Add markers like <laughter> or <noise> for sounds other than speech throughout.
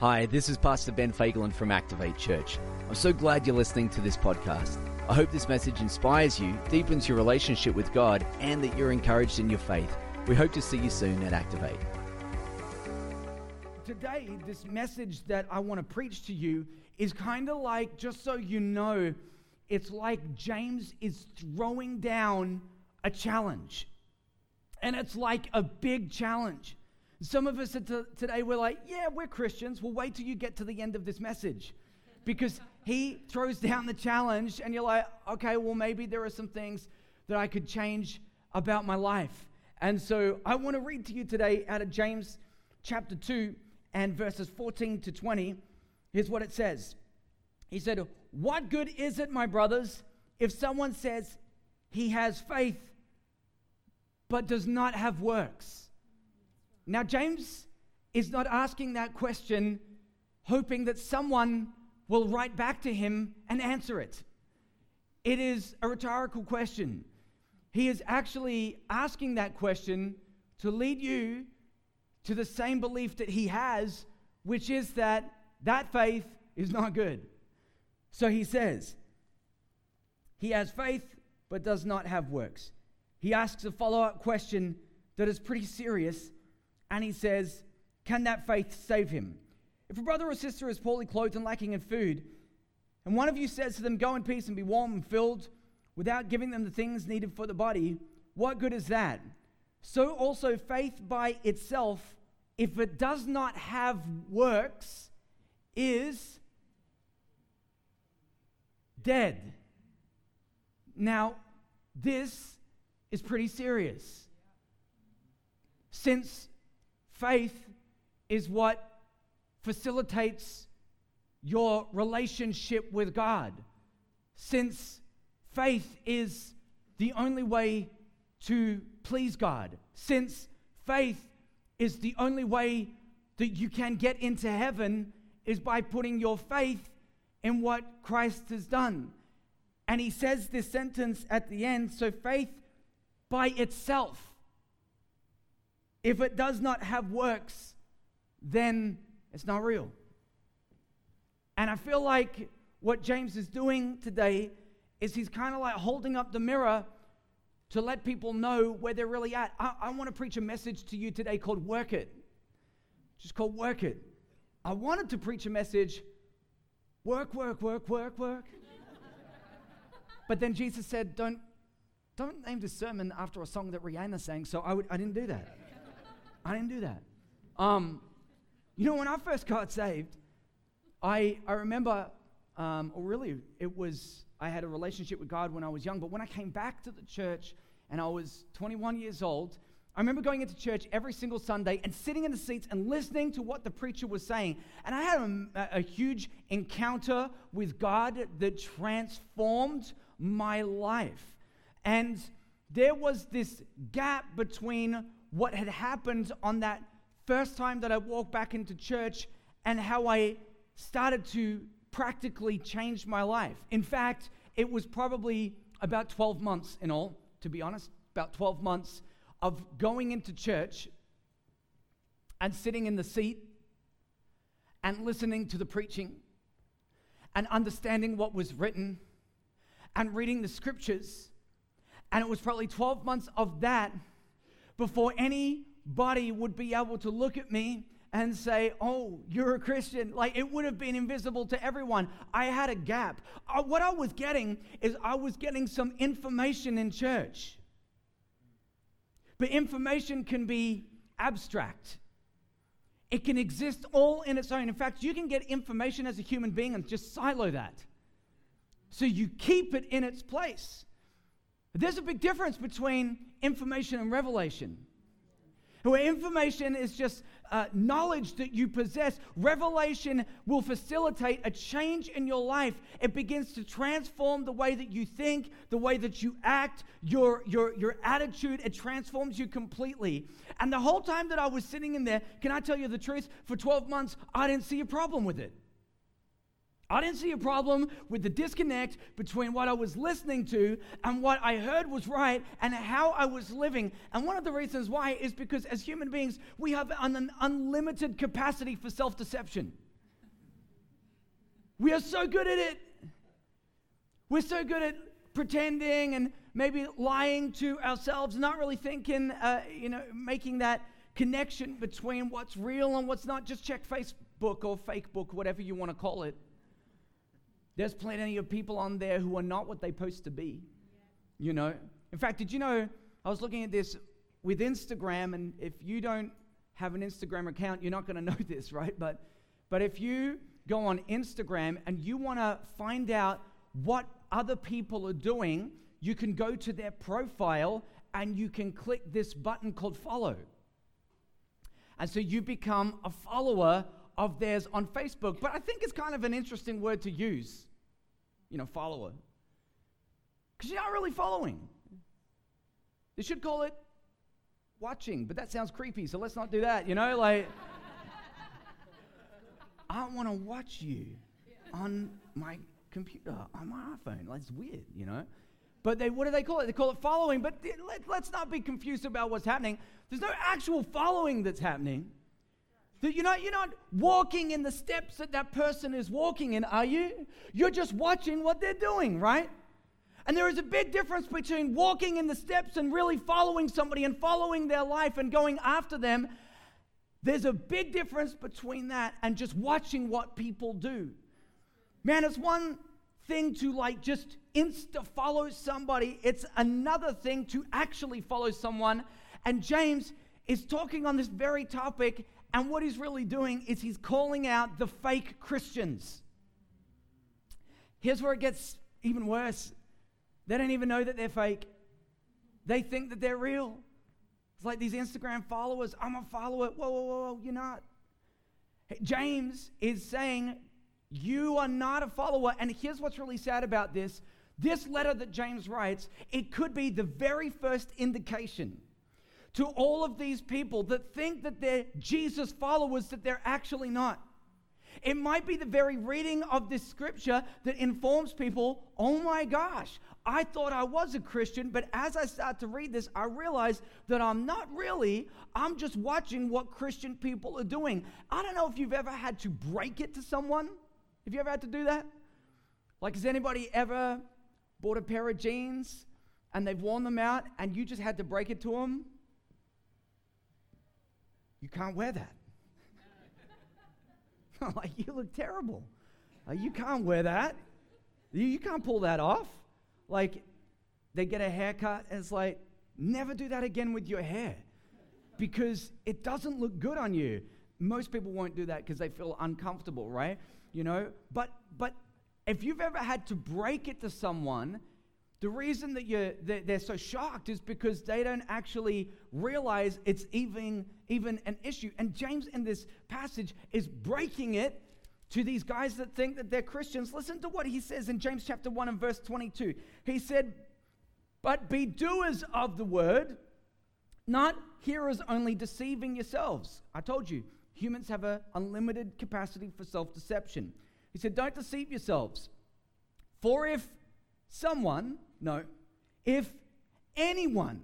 Hi, this is Pastor Ben Fagelin from Activate Church. I'm so glad you're listening to this podcast. I hope this message inspires you, deepens your relationship with God, and that you're encouraged in your faith. We hope to see you soon at Activate. Today, this message that I want to preach to you is kind of like, just so you know, it's like James is throwing down a challenge. And it's like a big challenge. Some of us today, we're like, yeah, we're Christians. We'll wait till you get to the end of this message. Because he throws down the challenge, and you're like, okay, well, maybe there are some things that I could change about my life. And so I want to read to you today out of James chapter 2 and verses 14 to 20. Here's what it says He said, What good is it, my brothers, if someone says he has faith but does not have works? Now, James is not asking that question hoping that someone will write back to him and answer it. It is a rhetorical question. He is actually asking that question to lead you to the same belief that he has, which is that that faith is not good. So he says, he has faith but does not have works. He asks a follow up question that is pretty serious and he says, Can that faith save him? If a brother or sister is poorly clothed and lacking in food, and one of you says to them, Go in peace and be warm and filled, without giving them the things needed for the body, what good is that? So also, faith by itself, if it does not have works, is dead. Now, this is pretty serious. Since Faith is what facilitates your relationship with God. Since faith is the only way to please God, since faith is the only way that you can get into heaven is by putting your faith in what Christ has done. And he says this sentence at the end so faith by itself if it does not have works, then it's not real. And I feel like what James is doing today is he's kind of like holding up the mirror to let people know where they're really at. I, I want to preach a message to you today called Work It. Just called Work It. I wanted to preach a message work, work, work, work, work. <laughs> but then Jesus said, don't, don't name the sermon after a song that Rihanna sang, so I, would, I didn't do that. I didn't do that. Um, you know, when I first got saved, I, I remember, um, or really, it was, I had a relationship with God when I was young, but when I came back to the church and I was 21 years old, I remember going into church every single Sunday and sitting in the seats and listening to what the preacher was saying. And I had a, a huge encounter with God that transformed my life. And there was this gap between what had happened on that first time that I walked back into church and how I started to practically change my life. In fact, it was probably about 12 months in all, to be honest, about 12 months of going into church and sitting in the seat and listening to the preaching and understanding what was written and reading the scriptures. And it was probably 12 months of that before anybody would be able to look at me and say, Oh, you're a Christian. Like it would have been invisible to everyone. I had a gap. Uh, what I was getting is I was getting some information in church. But information can be abstract, it can exist all in its own. In fact, you can get information as a human being and just silo that. So you keep it in its place. There's a big difference between information and revelation. Where information is just uh, knowledge that you possess, revelation will facilitate a change in your life. It begins to transform the way that you think, the way that you act, your, your, your attitude. It transforms you completely. And the whole time that I was sitting in there, can I tell you the truth? For 12 months, I didn't see a problem with it. I didn't see a problem with the disconnect between what I was listening to and what I heard was right and how I was living. And one of the reasons why is because as human beings, we have an unlimited capacity for self deception. We are so good at it. We're so good at pretending and maybe lying to ourselves, not really thinking, uh, you know, making that connection between what's real and what's not. Just check Facebook or Fakebook, whatever you want to call it. There's plenty of people on there who are not what they supposed to be. You know? In fact, did you know? I was looking at this with Instagram, and if you don't have an Instagram account, you're not going <laughs> to know this, right? But, but if you go on Instagram and you want to find out what other people are doing, you can go to their profile and you can click this button called follow. And so you become a follower of theirs on Facebook. But I think it's kind of an interesting word to use, you know, follower. Because you're not really following. They should call it watching, but that sounds creepy, so let's not do that, you know? Like, <laughs> I want to watch you on my computer, on my iPhone. Like, it's weird, you know? But they, what do they call it? They call it following. But let, let's not be confused about what's happening. There's no actual following that's happening. You're not, you're not walking in the steps that that person is walking in, are you? You're just watching what they're doing, right? And there is a big difference between walking in the steps and really following somebody and following their life and going after them. There's a big difference between that and just watching what people do. Man, it's one thing to like just insta follow somebody, it's another thing to actually follow someone. And James is talking on this very topic, and what he's really doing is he's calling out the fake Christians. Here's where it gets even worse they don't even know that they're fake. They think that they're real. It's like these Instagram followers. I'm a follower. Whoa, whoa, whoa, you're not. James is saying, You are not a follower. And here's what's really sad about this this letter that James writes, it could be the very first indication to all of these people that think that they're Jesus followers that they're actually not. It might be the very reading of this scripture that informs people, oh my gosh, I thought I was a Christian, but as I start to read this, I realize that I'm not really. I'm just watching what Christian people are doing. I don't know if you've ever had to break it to someone. Have you ever had to do that? Like, has anybody ever bought a pair of jeans and they've worn them out and you just had to break it to them? You can't wear that. <laughs> like, you look terrible. Uh, you can't wear that. You, you can't pull that off. Like, they get a haircut, and it's like, never do that again with your hair because it doesn't look good on you. Most people won't do that because they feel uncomfortable, right? You know, but but if you've ever had to break it to someone, the reason that you're, they're so shocked is because they don't actually realize it's even, even an issue. And James, in this passage, is breaking it to these guys that think that they're Christians. Listen to what he says in James chapter 1 and verse 22. He said, But be doers of the word, not hearers only, deceiving yourselves. I told you, humans have an unlimited capacity for self deception. He said, Don't deceive yourselves. For if someone, no, if anyone,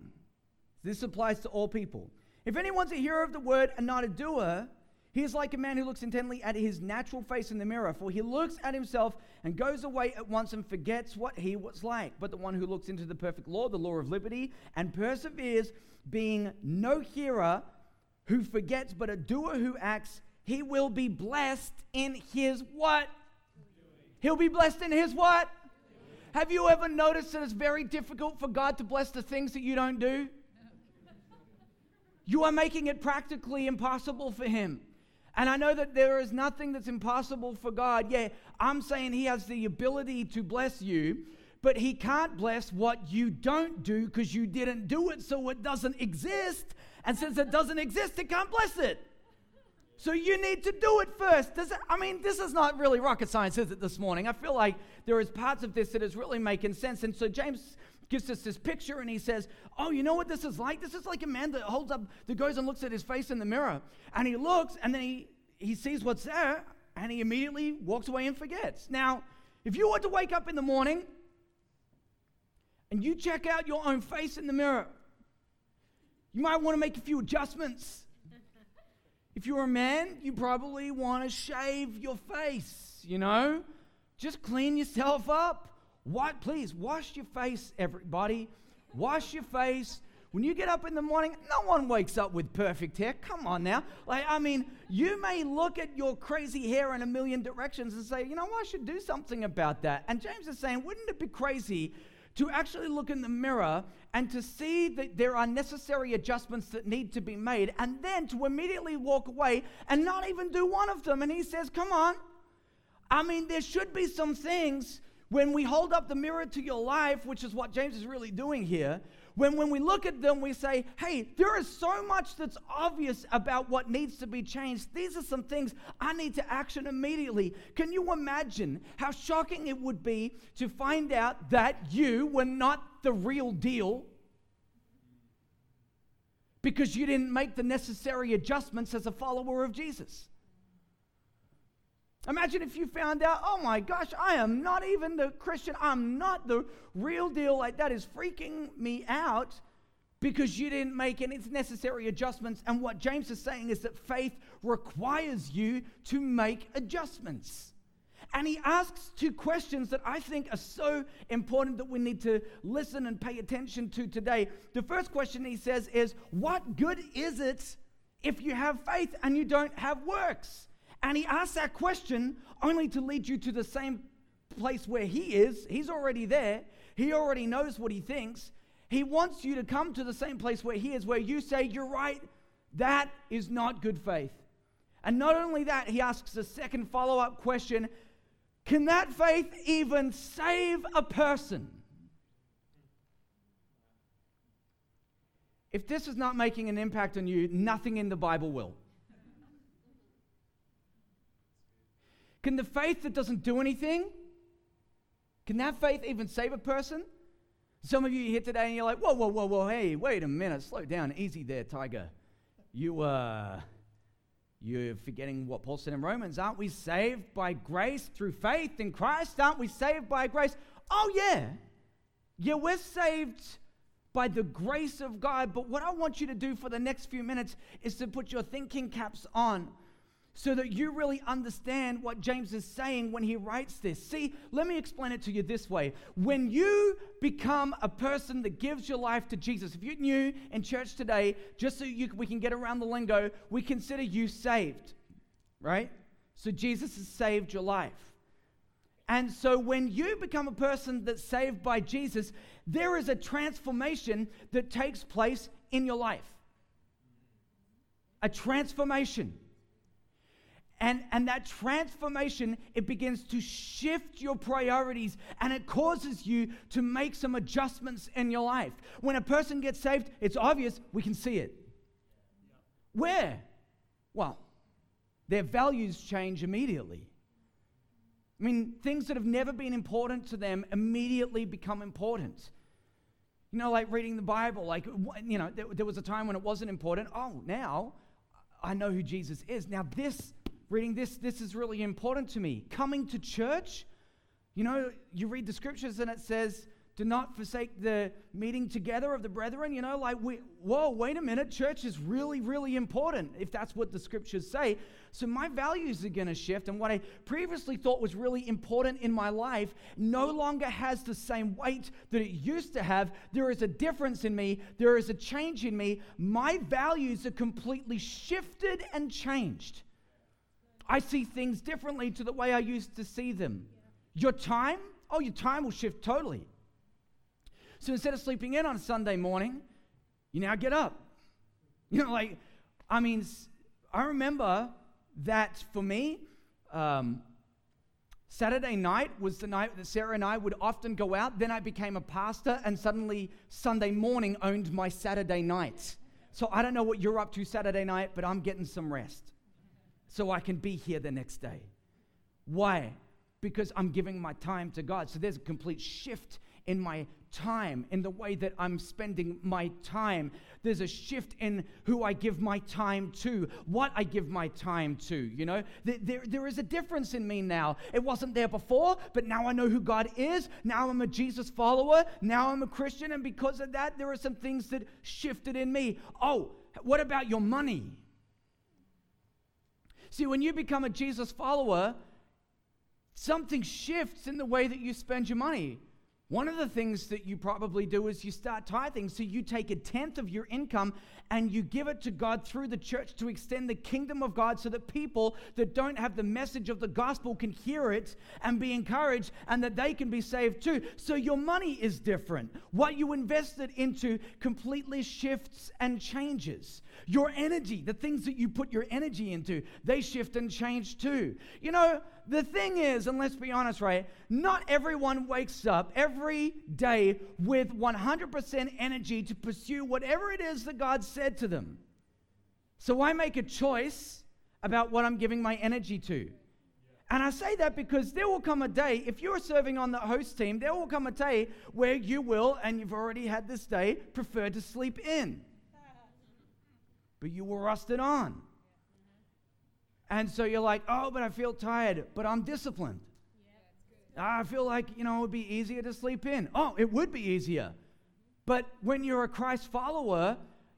this applies to all people, if anyone's a hearer of the word and not a doer, he is like a man who looks intently at his natural face in the mirror, for he looks at himself and goes away at once and forgets what he was like. But the one who looks into the perfect law, the law of liberty, and perseveres, being no hearer who forgets, but a doer who acts, he will be blessed in his what? He'll be blessed in his what? Have you ever noticed that it's very difficult for God to bless the things that you don't do? You are making it practically impossible for Him. And I know that there is nothing that's impossible for God. Yeah, I'm saying He has the ability to bless you, but He can't bless what you don't do because you didn't do it, so it doesn't exist. And since it doesn't exist, it can't bless it. So you need to do it first. Does it, I mean, this is not really rocket science, is it, this morning? I feel like there is parts of this that is really making sense. And so James gives us this picture and he says, Oh, you know what this is like? This is like a man that holds up, that goes and looks at his face in the mirror. And he looks and then he, he sees what's there and he immediately walks away and forgets. Now, if you were to wake up in the morning and you check out your own face in the mirror, you might want to make a few adjustments. If you're a man, you probably want to shave your face, you know? Just clean yourself up. What? Please wash your face, everybody. Wash your face. When you get up in the morning, no one wakes up with perfect hair. Come on now. Like, I mean, you may look at your crazy hair in a million directions and say, you know, I should do something about that. And James is saying, wouldn't it be crazy to actually look in the mirror and to see that there are necessary adjustments that need to be made, and then to immediately walk away and not even do one of them? And he says, come on. I mean, there should be some things when we hold up the mirror to your life, which is what James is really doing here, when, when we look at them, we say, hey, there is so much that's obvious about what needs to be changed. These are some things I need to action immediately. Can you imagine how shocking it would be to find out that you were not the real deal? Because you didn't make the necessary adjustments as a follower of Jesus. Imagine if you found out, oh my gosh, I am not even the Christian. I'm not the real deal. Like that is freaking me out because you didn't make any necessary adjustments. And what James is saying is that faith requires you to make adjustments. And he asks two questions that I think are so important that we need to listen and pay attention to today. The first question he says is, What good is it if you have faith and you don't have works? And he asks that question only to lead you to the same place where he is. He's already there, he already knows what he thinks. He wants you to come to the same place where he is, where you say, You're right, that is not good faith. And not only that, he asks a second follow up question Can that faith even save a person? If this is not making an impact on you, nothing in the Bible will. Can the faith that doesn't do anything, can that faith even save a person? Some of you here today and you're like, whoa, whoa, whoa, whoa, hey, wait a minute, slow down, easy there, Tiger. You, uh, you're forgetting what Paul said in Romans. Aren't we saved by grace through faith in Christ? Aren't we saved by grace? Oh, yeah. Yeah, we're saved by the grace of God. But what I want you to do for the next few minutes is to put your thinking caps on so that you really understand what James is saying when he writes this. See, let me explain it to you this way. When you become a person that gives your life to Jesus, if you're new in church today, just so you, we can get around the lingo, we consider you saved, right? So Jesus has saved your life. And so when you become a person that's saved by Jesus, there is a transformation that takes place in your life. A transformation. And, and that transformation, it begins to shift your priorities and it causes you to make some adjustments in your life. When a person gets saved, it's obvious, we can see it. Where? Well, their values change immediately. I mean, things that have never been important to them immediately become important. You know, like reading the Bible, like, you know, there, there was a time when it wasn't important. Oh, now I know who Jesus is. Now, this reading this, this is really important to me. Coming to church, you know, you read the scriptures and it says, do not forsake the meeting together of the brethren. You know, like, we, whoa, wait a minute. Church is really, really important if that's what the scriptures say. So my values are going to shift. And what I previously thought was really important in my life no longer has the same weight that it used to have. There is a difference in me, there is a change in me. My values are completely shifted and changed. I see things differently to the way I used to see them. Your time, oh, your time will shift totally. So instead of sleeping in on Sunday morning, you now get up. <laughs> You know, like, I mean, I remember that for me, um, Saturday night was the night that Sarah and I would often go out. Then I became a pastor, and suddenly Sunday morning owned my Saturday night. So I don't know what you're up to Saturday night, but I'm getting some rest so I can be here the next day. Why? Because I'm giving my time to God. So there's a complete shift in my time, in the way that I'm spending my time. There's a shift in who I give my time to, what I give my time to. You know, there, there, there is a difference in me now. It wasn't there before, but now I know who God is. Now I'm a Jesus follower. Now I'm a Christian. And because of that, there are some things that shifted in me. Oh, what about your money? See, when you become a Jesus follower, something shifts in the way that you spend your money. One of the things that you probably do is you start tithing. So you take a tenth of your income and you give it to God through the church to extend the kingdom of God so that people that don't have the message of the gospel can hear it and be encouraged and that they can be saved too. So your money is different. What you invested into completely shifts and changes. Your energy, the things that you put your energy into, they shift and change too. You know, the thing is, and let's be honest, right? Not everyone wakes up every day with 100% energy to pursue whatever it is that God said to them. So I make a choice about what I'm giving my energy to. And I say that because there will come a day, if you're serving on the host team, there will come a day where you will, and you've already had this day, prefer to sleep in. But you will rust it on. And so you're like, oh, but I feel tired, but I'm disciplined. I feel like, you know, it would be easier to sleep in. Oh, it would be easier. But when you're a Christ follower,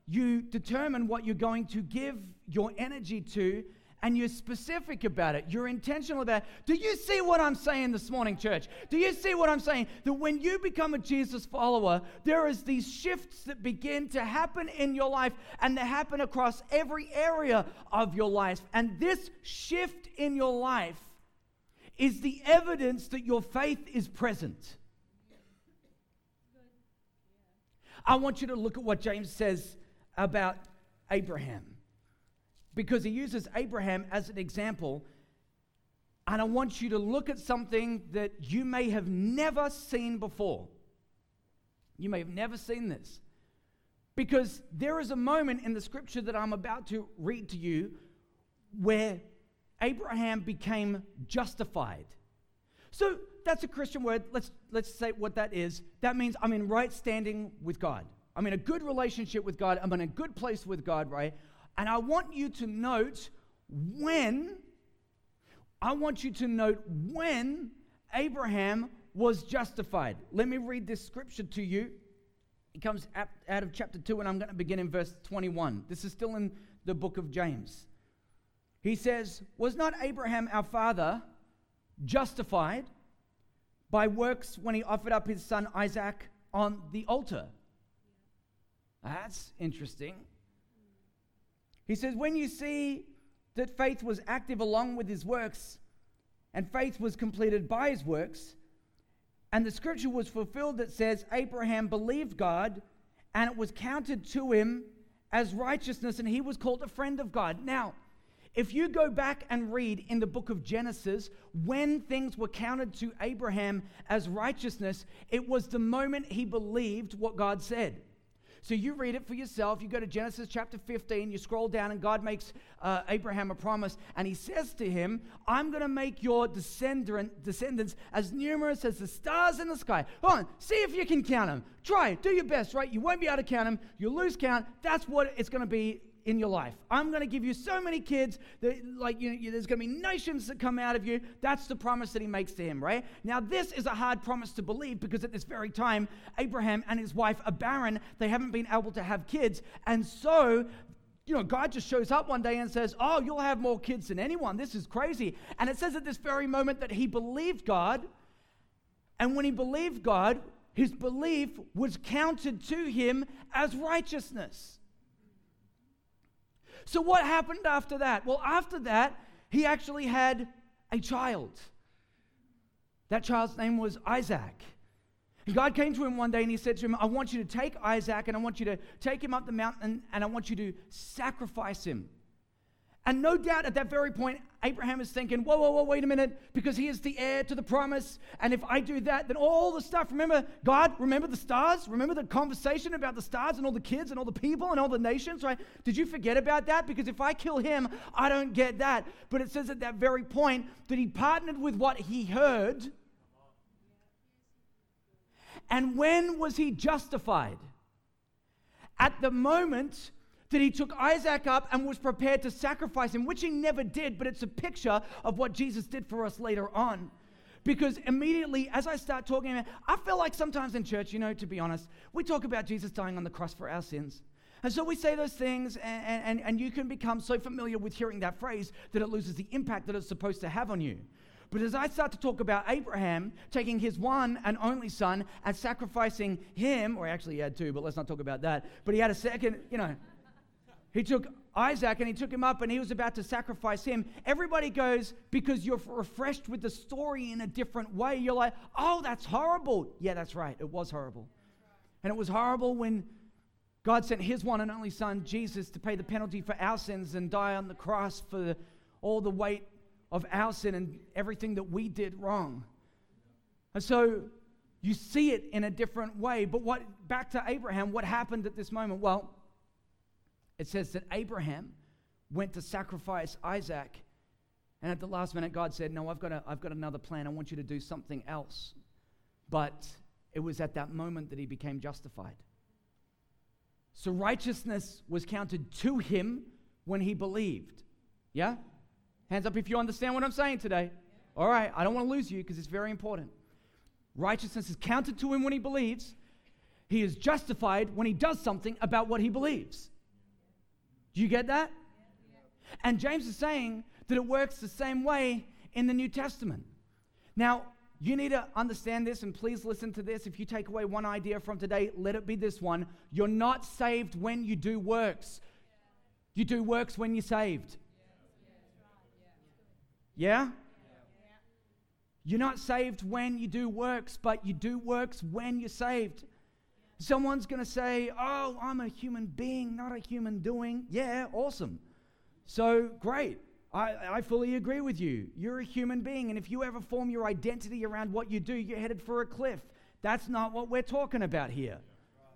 you determine what you're going to give your energy to and you're specific about it. You're intentional about it. Do you see what I'm saying this morning, church? Do you see what I'm saying? That when you become a Jesus follower, there is these shifts that begin to happen in your life and they happen across every area of your life. And this shift in your life is the evidence that your faith is present. I want you to look at what James says about Abraham because he uses Abraham as an example. And I want you to look at something that you may have never seen before. You may have never seen this. Because there is a moment in the scripture that I'm about to read to you where Abraham became justified. So that's a Christian word. Let's, let's say what that is. That means I'm in right standing with God. I'm in a good relationship with God. I'm in a good place with God, right? And I want you to note when, I want you to note when Abraham was justified. Let me read this scripture to you. It comes out of chapter 2, and I'm going to begin in verse 21. This is still in the book of James. He says, Was not Abraham our father justified by works when he offered up his son Isaac on the altar? That's interesting. He says, When you see that faith was active along with his works, and faith was completed by his works, and the scripture was fulfilled that says, Abraham believed God, and it was counted to him as righteousness, and he was called a friend of God. Now, if you go back and read in the book of Genesis, when things were counted to Abraham as righteousness, it was the moment he believed what God said. So you read it for yourself. You go to Genesis chapter 15, you scroll down, and God makes uh, Abraham a promise. And he says to him, I'm going to make your descendant, descendants as numerous as the stars in the sky. Go on, see if you can count them. Try, do your best, right? You won't be able to count them. You'll lose count. That's what it's going to be in your life. I'm going to give you so many kids that, like, you know, there's going to be nations that come out of you. That's the promise that he makes to him, right? Now, this is a hard promise to believe because at this very time, Abraham and his wife are barren. They haven't been able to have kids. And so, you know, God just shows up one day and says, Oh, you'll have more kids than anyone. This is crazy. And it says at this very moment that he believed God. And when he believed God, his belief was counted to him as righteousness. So, what happened after that? Well, after that, he actually had a child. That child's name was Isaac. And God came to him one day and he said to him, I want you to take Isaac and I want you to take him up the mountain and I want you to sacrifice him. And no doubt at that very point, Abraham is thinking, whoa, whoa, whoa, wait a minute, because he is the heir to the promise. And if I do that, then all the stuff, remember, God, remember the stars? Remember the conversation about the stars and all the kids and all the people and all the nations, right? Did you forget about that? Because if I kill him, I don't get that. But it says at that very point that he partnered with what he heard. And when was he justified? At the moment that he took Isaac up and was prepared to sacrifice him, which he never did, but it's a picture of what Jesus did for us later on. Because immediately, as I start talking about, I feel like sometimes in church, you know, to be honest, we talk about Jesus dying on the cross for our sins. And so we say those things, and, and, and you can become so familiar with hearing that phrase that it loses the impact that it's supposed to have on you. But as I start to talk about Abraham taking his one and only son and sacrificing him, or actually he had two, but let's not talk about that. But he had a second, you know, he took Isaac and he took him up and he was about to sacrifice him. Everybody goes, because you're refreshed with the story in a different way. You're like, oh, that's horrible. Yeah, that's right. It was horrible. And it was horrible when God sent his one and only son, Jesus, to pay the penalty for our sins and die on the cross for all the weight of our sin and everything that we did wrong. And so you see it in a different way. But what back to Abraham, what happened at this moment? Well, it says that Abraham went to sacrifice Isaac, and at the last minute, God said, No, I've got, a, I've got another plan. I want you to do something else. But it was at that moment that he became justified. So righteousness was counted to him when he believed. Yeah? Hands up if you understand what I'm saying today. All right, I don't want to lose you because it's very important. Righteousness is counted to him when he believes. He is justified when he does something about what he believes. Do you get that? And James is saying that it works the same way in the New Testament. Now, you need to understand this, and please listen to this. If you take away one idea from today, let it be this one. You're not saved when you do works, you do works when you're saved. Yeah? You're not saved when you do works, but you do works when you're saved. Someone's going to say, Oh, I'm a human being, not a human doing. Yeah, awesome. So great. I, I fully agree with you. You're a human being, and if you ever form your identity around what you do, you're headed for a cliff. That's not what we're talking about here.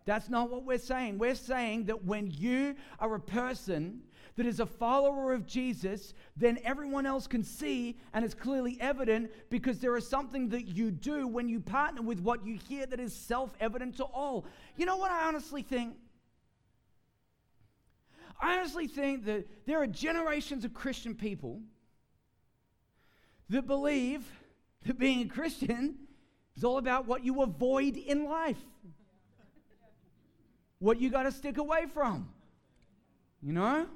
That's not what we're saying. We're saying that when you are a person that is a follower of Jesus, then everyone else can see and it's clearly evident because there is something that you do when you partner with what you hear that is self evident to all. You know what I honestly think? I honestly think that there are generations of Christian people that believe that being a Christian is all about what you avoid in life, what you got to stick away from. You know?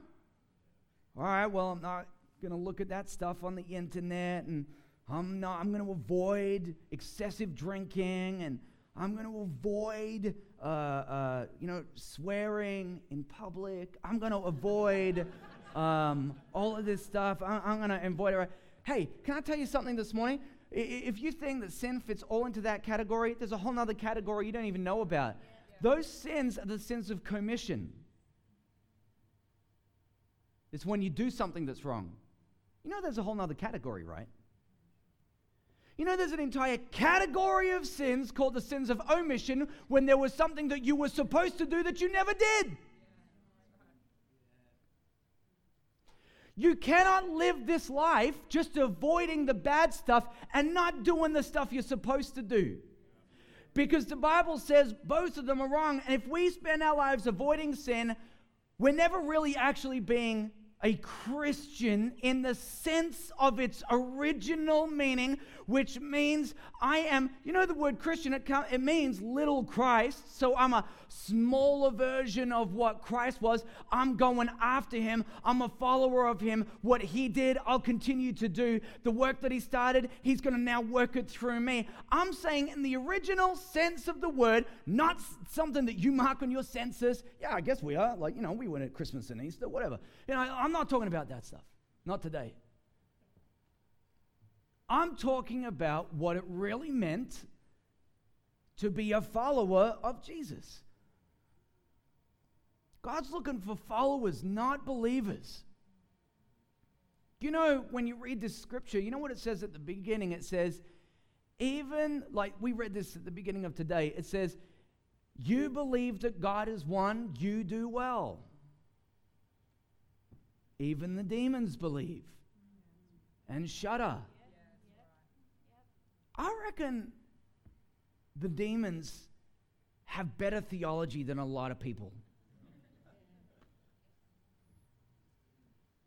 All right, well, I'm not going to look at that stuff on the internet and I'm not I'm going to avoid excessive drinking and I'm going to avoid uh, uh, you know swearing in public. I'm going to avoid <laughs> um, all of this stuff. I'm, I'm going to avoid it. Hey, can I tell you something this morning? If you think that sin fits all into that category, there's a whole other category you don't even know about. Those sins are the sins of commission. It's when you do something that's wrong. You know, there's a whole other category, right? You know, there's an entire category of sins called the sins of omission when there was something that you were supposed to do that you never did. You cannot live this life just avoiding the bad stuff and not doing the stuff you're supposed to do. Because the Bible says both of them are wrong. And if we spend our lives avoiding sin, we're never really actually being a Christian in the sense of its original meaning, which means I am, you know, the word Christian, it, it means little Christ. So I'm a smaller version of what Christ was. I'm going after him. I'm a follower of him. What he did, I'll continue to do. The work that he started, he's going to now work it through me. I'm saying, in the original sense of the word, not something that you mark on your census. Yeah, I guess we are. Like, you know, we went at Christmas and Easter, whatever. You know, I'm not talking about that stuff. Not today. I'm talking about what it really meant to be a follower of Jesus. God's looking for followers, not believers. You know, when you read this scripture, you know what it says at the beginning? It says, even like we read this at the beginning of today, it says, You believe that God is one, you do well. Even the demons believe and shudder. I reckon the demons have better theology than a lot of people.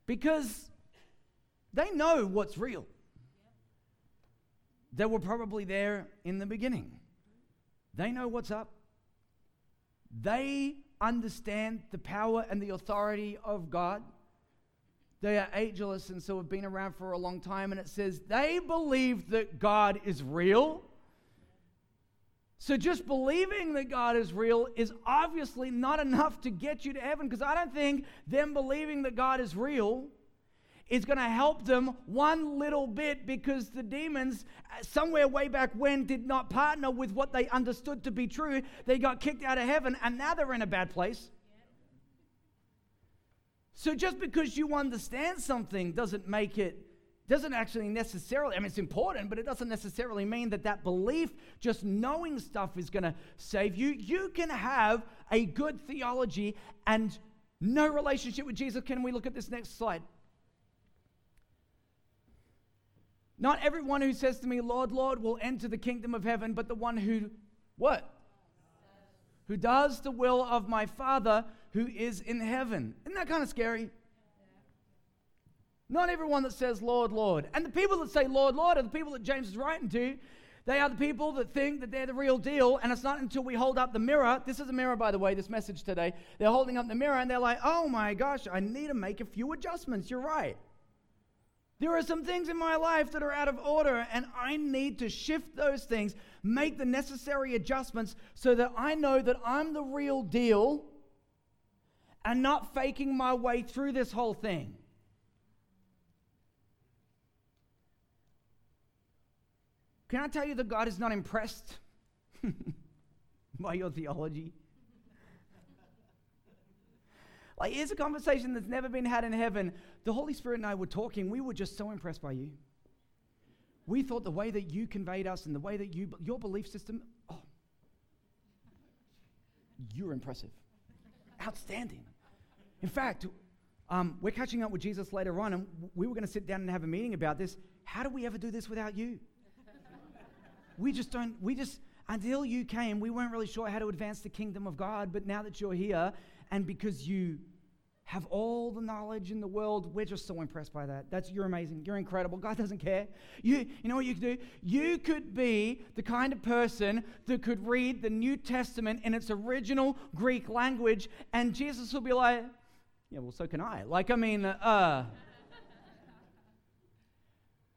Because they know what's real. They were probably there in the beginning. They know what's up. They understand the power and the authority of God. They are ageless and so have been around for a long time. And it says they believe that God is real. So just believing that God is real is obviously not enough to get you to heaven because I don't think them believing that God is real is going to help them one little bit because the demons, uh, somewhere way back when, did not partner with what they understood to be true. They got kicked out of heaven and now they're in a bad place. So just because you understand something doesn't make it doesn't actually necessarily i mean it's important but it doesn't necessarily mean that that belief just knowing stuff is going to save you. You can have a good theology and no relationship with jesus. Can we look at this next slide? Not everyone who says to me lord lord will enter the kingdom of heaven but the one who what? Who does the will of my father who is in heaven. Isn't that kind of scary? Not everyone that says, Lord, Lord. And the people that say, Lord, Lord, are the people that James is writing to. They are the people that think that they're the real deal, and it's not until we hold up the mirror. This is a mirror, by the way, this message today. They're holding up the mirror and they're like, oh my gosh, I need to make a few adjustments. You're right. There are some things in my life that are out of order, and I need to shift those things, make the necessary adjustments so that I know that I'm the real deal and not faking my way through this whole thing. Can I tell you that God is not impressed <laughs> by your theology? like, here's a conversation that's never been had in heaven. The Holy Spirit and I were talking. We were just so impressed by you. We thought the way that you conveyed us and the way that you, your belief system, oh, you're impressive. Outstanding. In fact, um, we're catching up with Jesus later on, and we were going to sit down and have a meeting about this. How do we ever do this without you? <laughs> we just don't, we just, until you came, we weren't really sure how to advance the kingdom of God. But now that you're here, and because you have all the knowledge in the world. We're just so impressed by that. That's you're amazing. You're incredible. God doesn't care. You, you know what you could do? You could be the kind of person that could read the New Testament in its original Greek language, and Jesus will be like, "Yeah, well, so can I." Like, I mean, uh.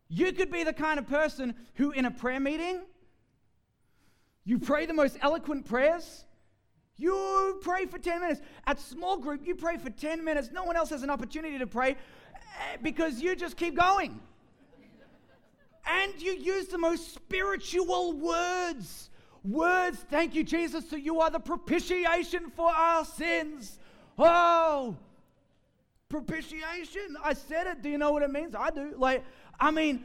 you could be the kind of person who, in a prayer meeting, you pray the most eloquent prayers you pray for 10 minutes. At small group, you pray for 10 minutes. No one else has an opportunity to pray eh, because you just keep going. And you use the most spiritual words. Words, thank you, Jesus, so you are the propitiation for our sins. Oh, propitiation. I said it. Do you know what it means? I do. Like, I mean,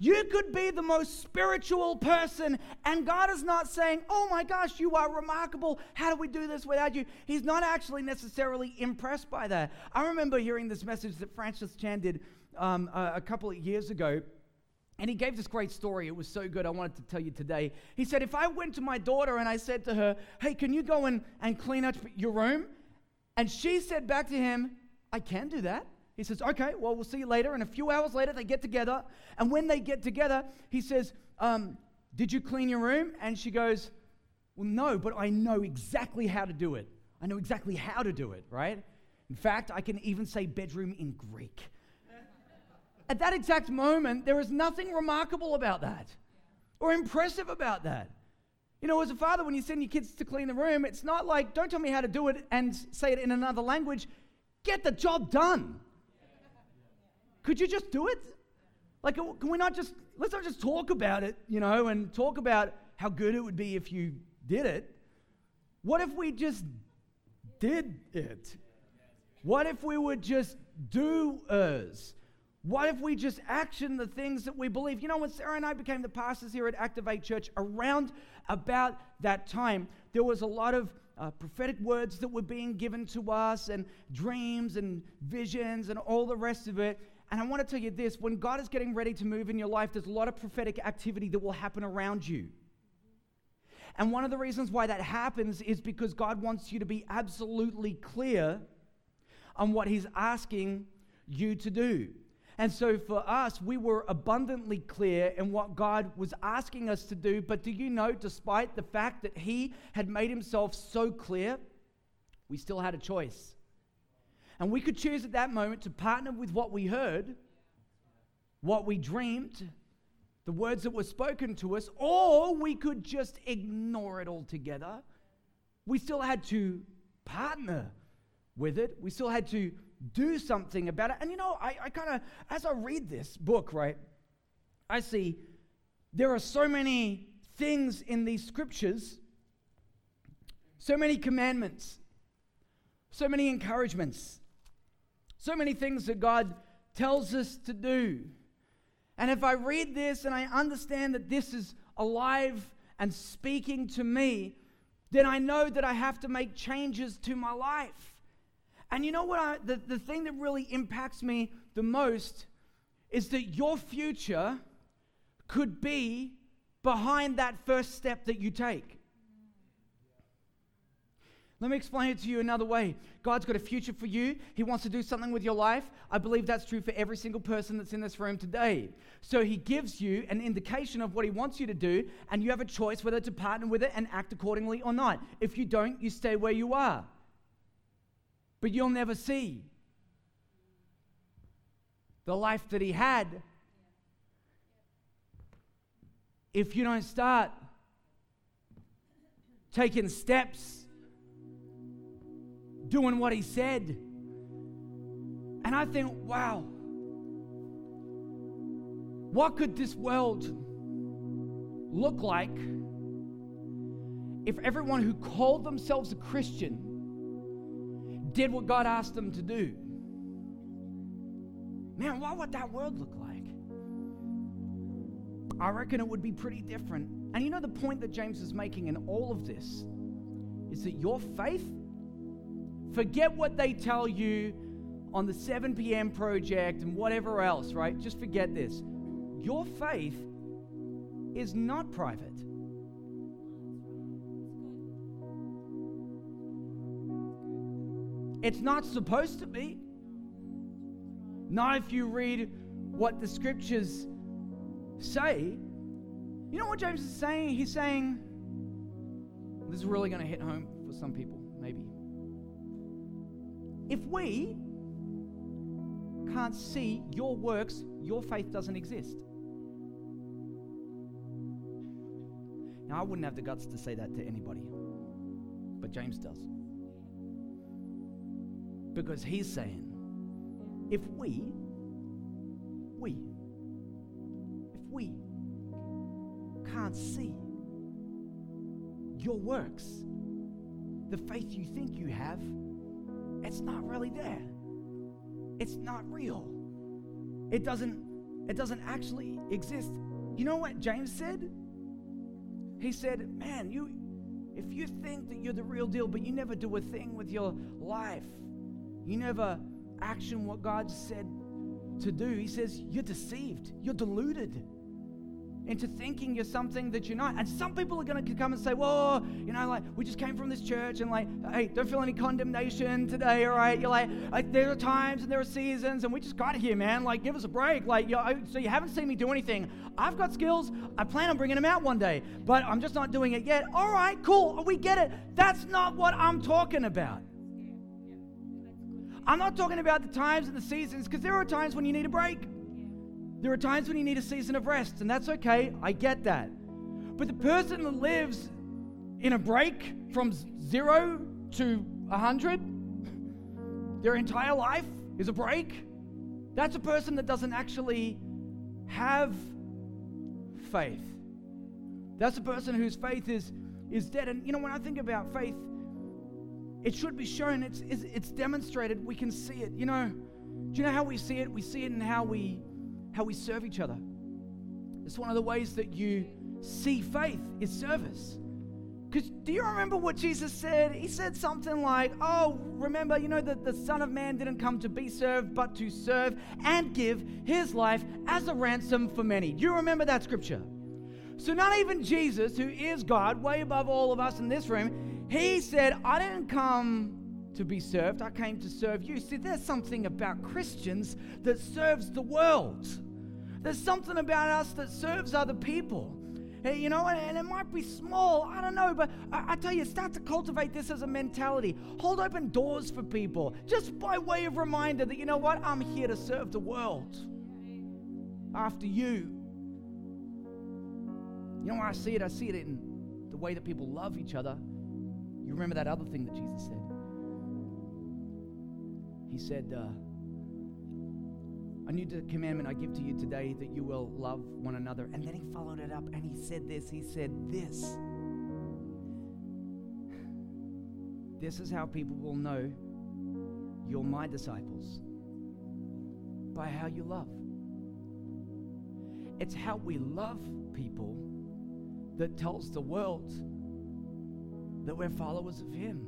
you could be the most spiritual person, and God is not saying, Oh my gosh, you are remarkable. How do we do this without you? He's not actually necessarily impressed by that. I remember hearing this message that Francis Chan did um, a, a couple of years ago. And he gave this great story. It was so good. I wanted to tell you today. He said, If I went to my daughter and I said to her, Hey, can you go and, and clean up your room? And she said back to him, I can do that. He says, Okay, well, we'll see you later. And a few hours later, they get together. And when they get together, he says, um, Did you clean your room? And she goes, Well, no, but I know exactly how to do it. I know exactly how to do it, right? In fact, I can even say bedroom in Greek. <laughs> At that exact moment, there is nothing remarkable about that or impressive about that. You know, as a father, when you send your kids to clean the room, it's not like, don't tell me how to do it and say it in another language. Get the job done. Could you just do it? Like, can we not just, let's not just talk about it, you know, and talk about how good it would be if you did it. What if we just did it? What if we would just do us? What if we just action the things that we believe? You know, when Sarah and I became the pastors here at Activate Church, around about that time, there was a lot of uh, prophetic words that were being given to us, and dreams and visions and all the rest of it. And I want to tell you this when God is getting ready to move in your life, there's a lot of prophetic activity that will happen around you. And one of the reasons why that happens is because God wants you to be absolutely clear on what He's asking you to do. And so for us, we were abundantly clear in what God was asking us to do. But do you know, despite the fact that He had made Himself so clear, we still had a choice. And we could choose at that moment to partner with what we heard, what we dreamed, the words that were spoken to us, or we could just ignore it altogether. We still had to partner with it, we still had to do something about it. And you know, I, I kind of, as I read this book, right, I see there are so many things in these scriptures, so many commandments, so many encouragements, so many things that God tells us to do. And if I read this and I understand that this is alive and speaking to me, then I know that I have to make changes to my life. And you know what? I, the, the thing that really impacts me the most is that your future could be behind that first step that you take. Let me explain it to you another way. God's got a future for you. He wants to do something with your life. I believe that's true for every single person that's in this room today. So He gives you an indication of what He wants you to do, and you have a choice whether to partner with it and act accordingly or not. If you don't, you stay where you are but you'll never see the life that he had if you don't start taking steps, doing what he said. And I think, wow, what could this world look like if everyone who called themselves a Christian did what God asked them to do. Man, what would that world look like? I reckon it would be pretty different. And you know, the point that James is making in all of this is that your faith, forget what they tell you on the 7 p.m. project and whatever else, right? Just forget this. Your faith is not private. It's not supposed to be. Not if you read what the scriptures say. You know what James is saying? He's saying, this is really going to hit home for some people, maybe. If we can't see your works, your faith doesn't exist. Now, I wouldn't have the guts to say that to anybody, but James does. Because he's saying, if we, we, if we can't see your works, the faith you think you have, it's not really there. It's not real. It doesn't it doesn't actually exist. You know what James said? He said, "Man, you if you think that you're the real deal but you never do a thing with your life, you never action what God said to do. He says, You're deceived, you're deluded into thinking you're something that you're not. And some people are going to come and say, Whoa, you know, like, we just came from this church and, like, hey, don't feel any condemnation today, all right? You're like, like there are times and there are seasons and we just got here, man. Like, give us a break. Like, know, oh, so you haven't seen me do anything. I've got skills. I plan on bringing them out one day, but I'm just not doing it yet. All right, cool. We get it. That's not what I'm talking about. I'm not talking about the times and the seasons because there are times when you need a break. There are times when you need a season of rest, and that's okay. I get that. But the person that lives in a break from zero to a hundred, <laughs> their entire life is a break. That's a person that doesn't actually have faith. That's a person whose faith is, is dead. And you know, when I think about faith, it should be shown, it's, it's, it's demonstrated, we can see it. You know, do you know how we see it? We see it in how we, how we serve each other. It's one of the ways that you see faith is service. Because do you remember what Jesus said? He said something like, Oh, remember, you know, that the Son of Man didn't come to be served, but to serve and give his life as a ransom for many. Do you remember that scripture? So, not even Jesus, who is God, way above all of us in this room, he said, I didn't come to be served, I came to serve you. See, there's something about Christians that serves the world. There's something about us that serves other people. You know, and it might be small, I don't know, but I, I, tell you, start to cultivate this as a mentality. Hold open doors for people, just by way of reminder that, you know what, I'm here to serve the world after you. You know I see it? I see it in the way that people love each other. You remember that other thing that Jesus said? He said, uh, a new commandment I give to you today that you will love one another. And then he followed it up and he said this. He said, This. This is how people will know you're my disciples by how you love. It's how we love people that tells the world that we're followers of Him.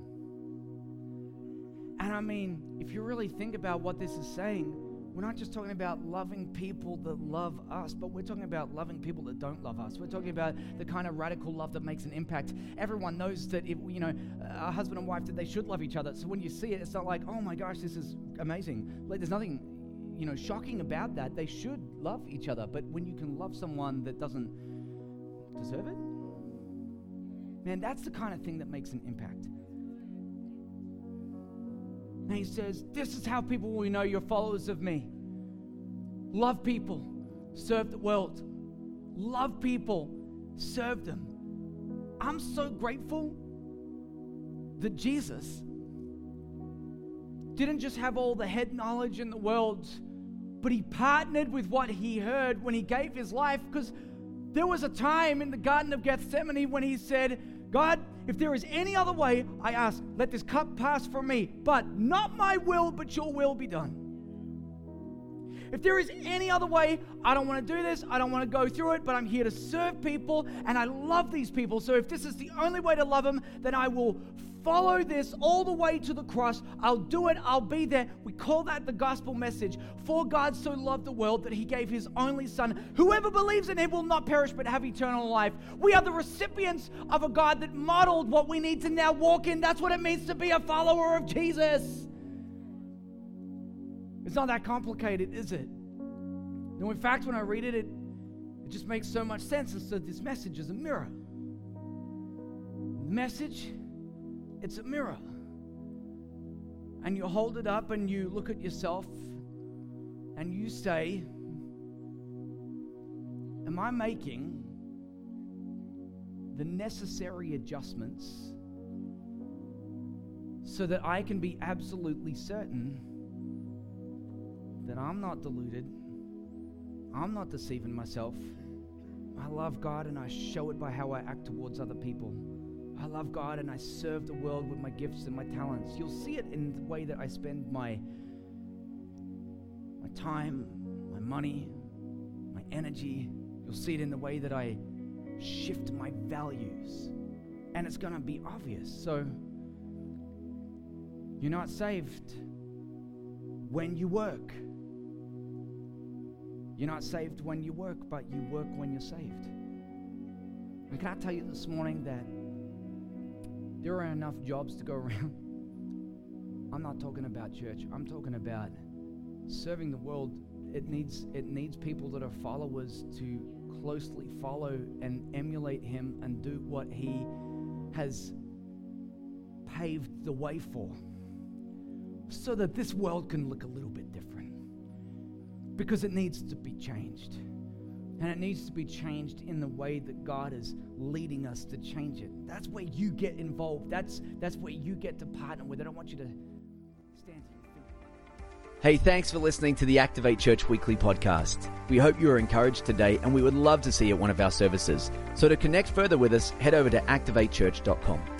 And I mean, if you really think about what this is saying, we're not just talking about loving people that love us, but we're talking about loving people that don't love us. We're talking about the kind of radical love that makes an impact. Everyone knows that if you know a husband and wife that they should love each other. So when you see it, it's not like, oh my gosh, this is amazing. Like there's nothing, you know, shocking about that. They should love each other. But when you can love someone that doesn't deserve it, man, that's the kind of thing that makes an impact. And he says, This is how people will know you're followers of me. Love people, serve the world. Love people, serve them. I'm so grateful that Jesus didn't just have all the head knowledge in the world, but he partnered with what he heard when he gave his life. Because there was a time in the Garden of Gethsemane when he said, God, if there is any other way, I ask, let this cup pass from me, but not my will, but your will be done. If there is any other way, I don't want to do this. I don't want to go through it, but I'm here to serve people and I love these people. So if this is the only way to love them, then I will follow this all the way to the cross. I'll do it. I'll be there. We call that the gospel message. For God so loved the world that he gave his only son. Whoever believes in him will not perish but have eternal life. We are the recipients of a God that modeled what we need to now walk in. That's what it means to be a follower of Jesus. It's not that complicated, is it? No, in fact, when I read it, it, it just makes so much sense. And so this message is a mirror. The message it's a mirror. And you hold it up and you look at yourself and you say, Am I making the necessary adjustments so that I can be absolutely certain that I'm not deluded? I'm not deceiving myself. I love God and I show it by how I act towards other people. I love God and I serve the world with my gifts and my talents. You'll see it in the way that I spend my, my time, my money, my energy. You'll see it in the way that I shift my values. And it's going to be obvious. So, you're not saved when you work. You're not saved when you work, but you work when you're saved. And can I tell you this morning that there are enough jobs to go <laughs> around. I'm not talking about church. I'm talking about serving the world. It needs it needs people that are followers to closely follow and emulate him and do what he has paved the way for so that this world can look a little bit different because it needs to be changed. And it needs to be changed in the way that God is leading us to change it. That's where you get involved. That's, that's where you get to partner with it. I don't want you to stand. Hey, thanks for listening to the Activate Church Weekly podcast. We hope you are encouraged today, and we would love to see you at one of our services. So to connect further with us, head over to activatechurch.com.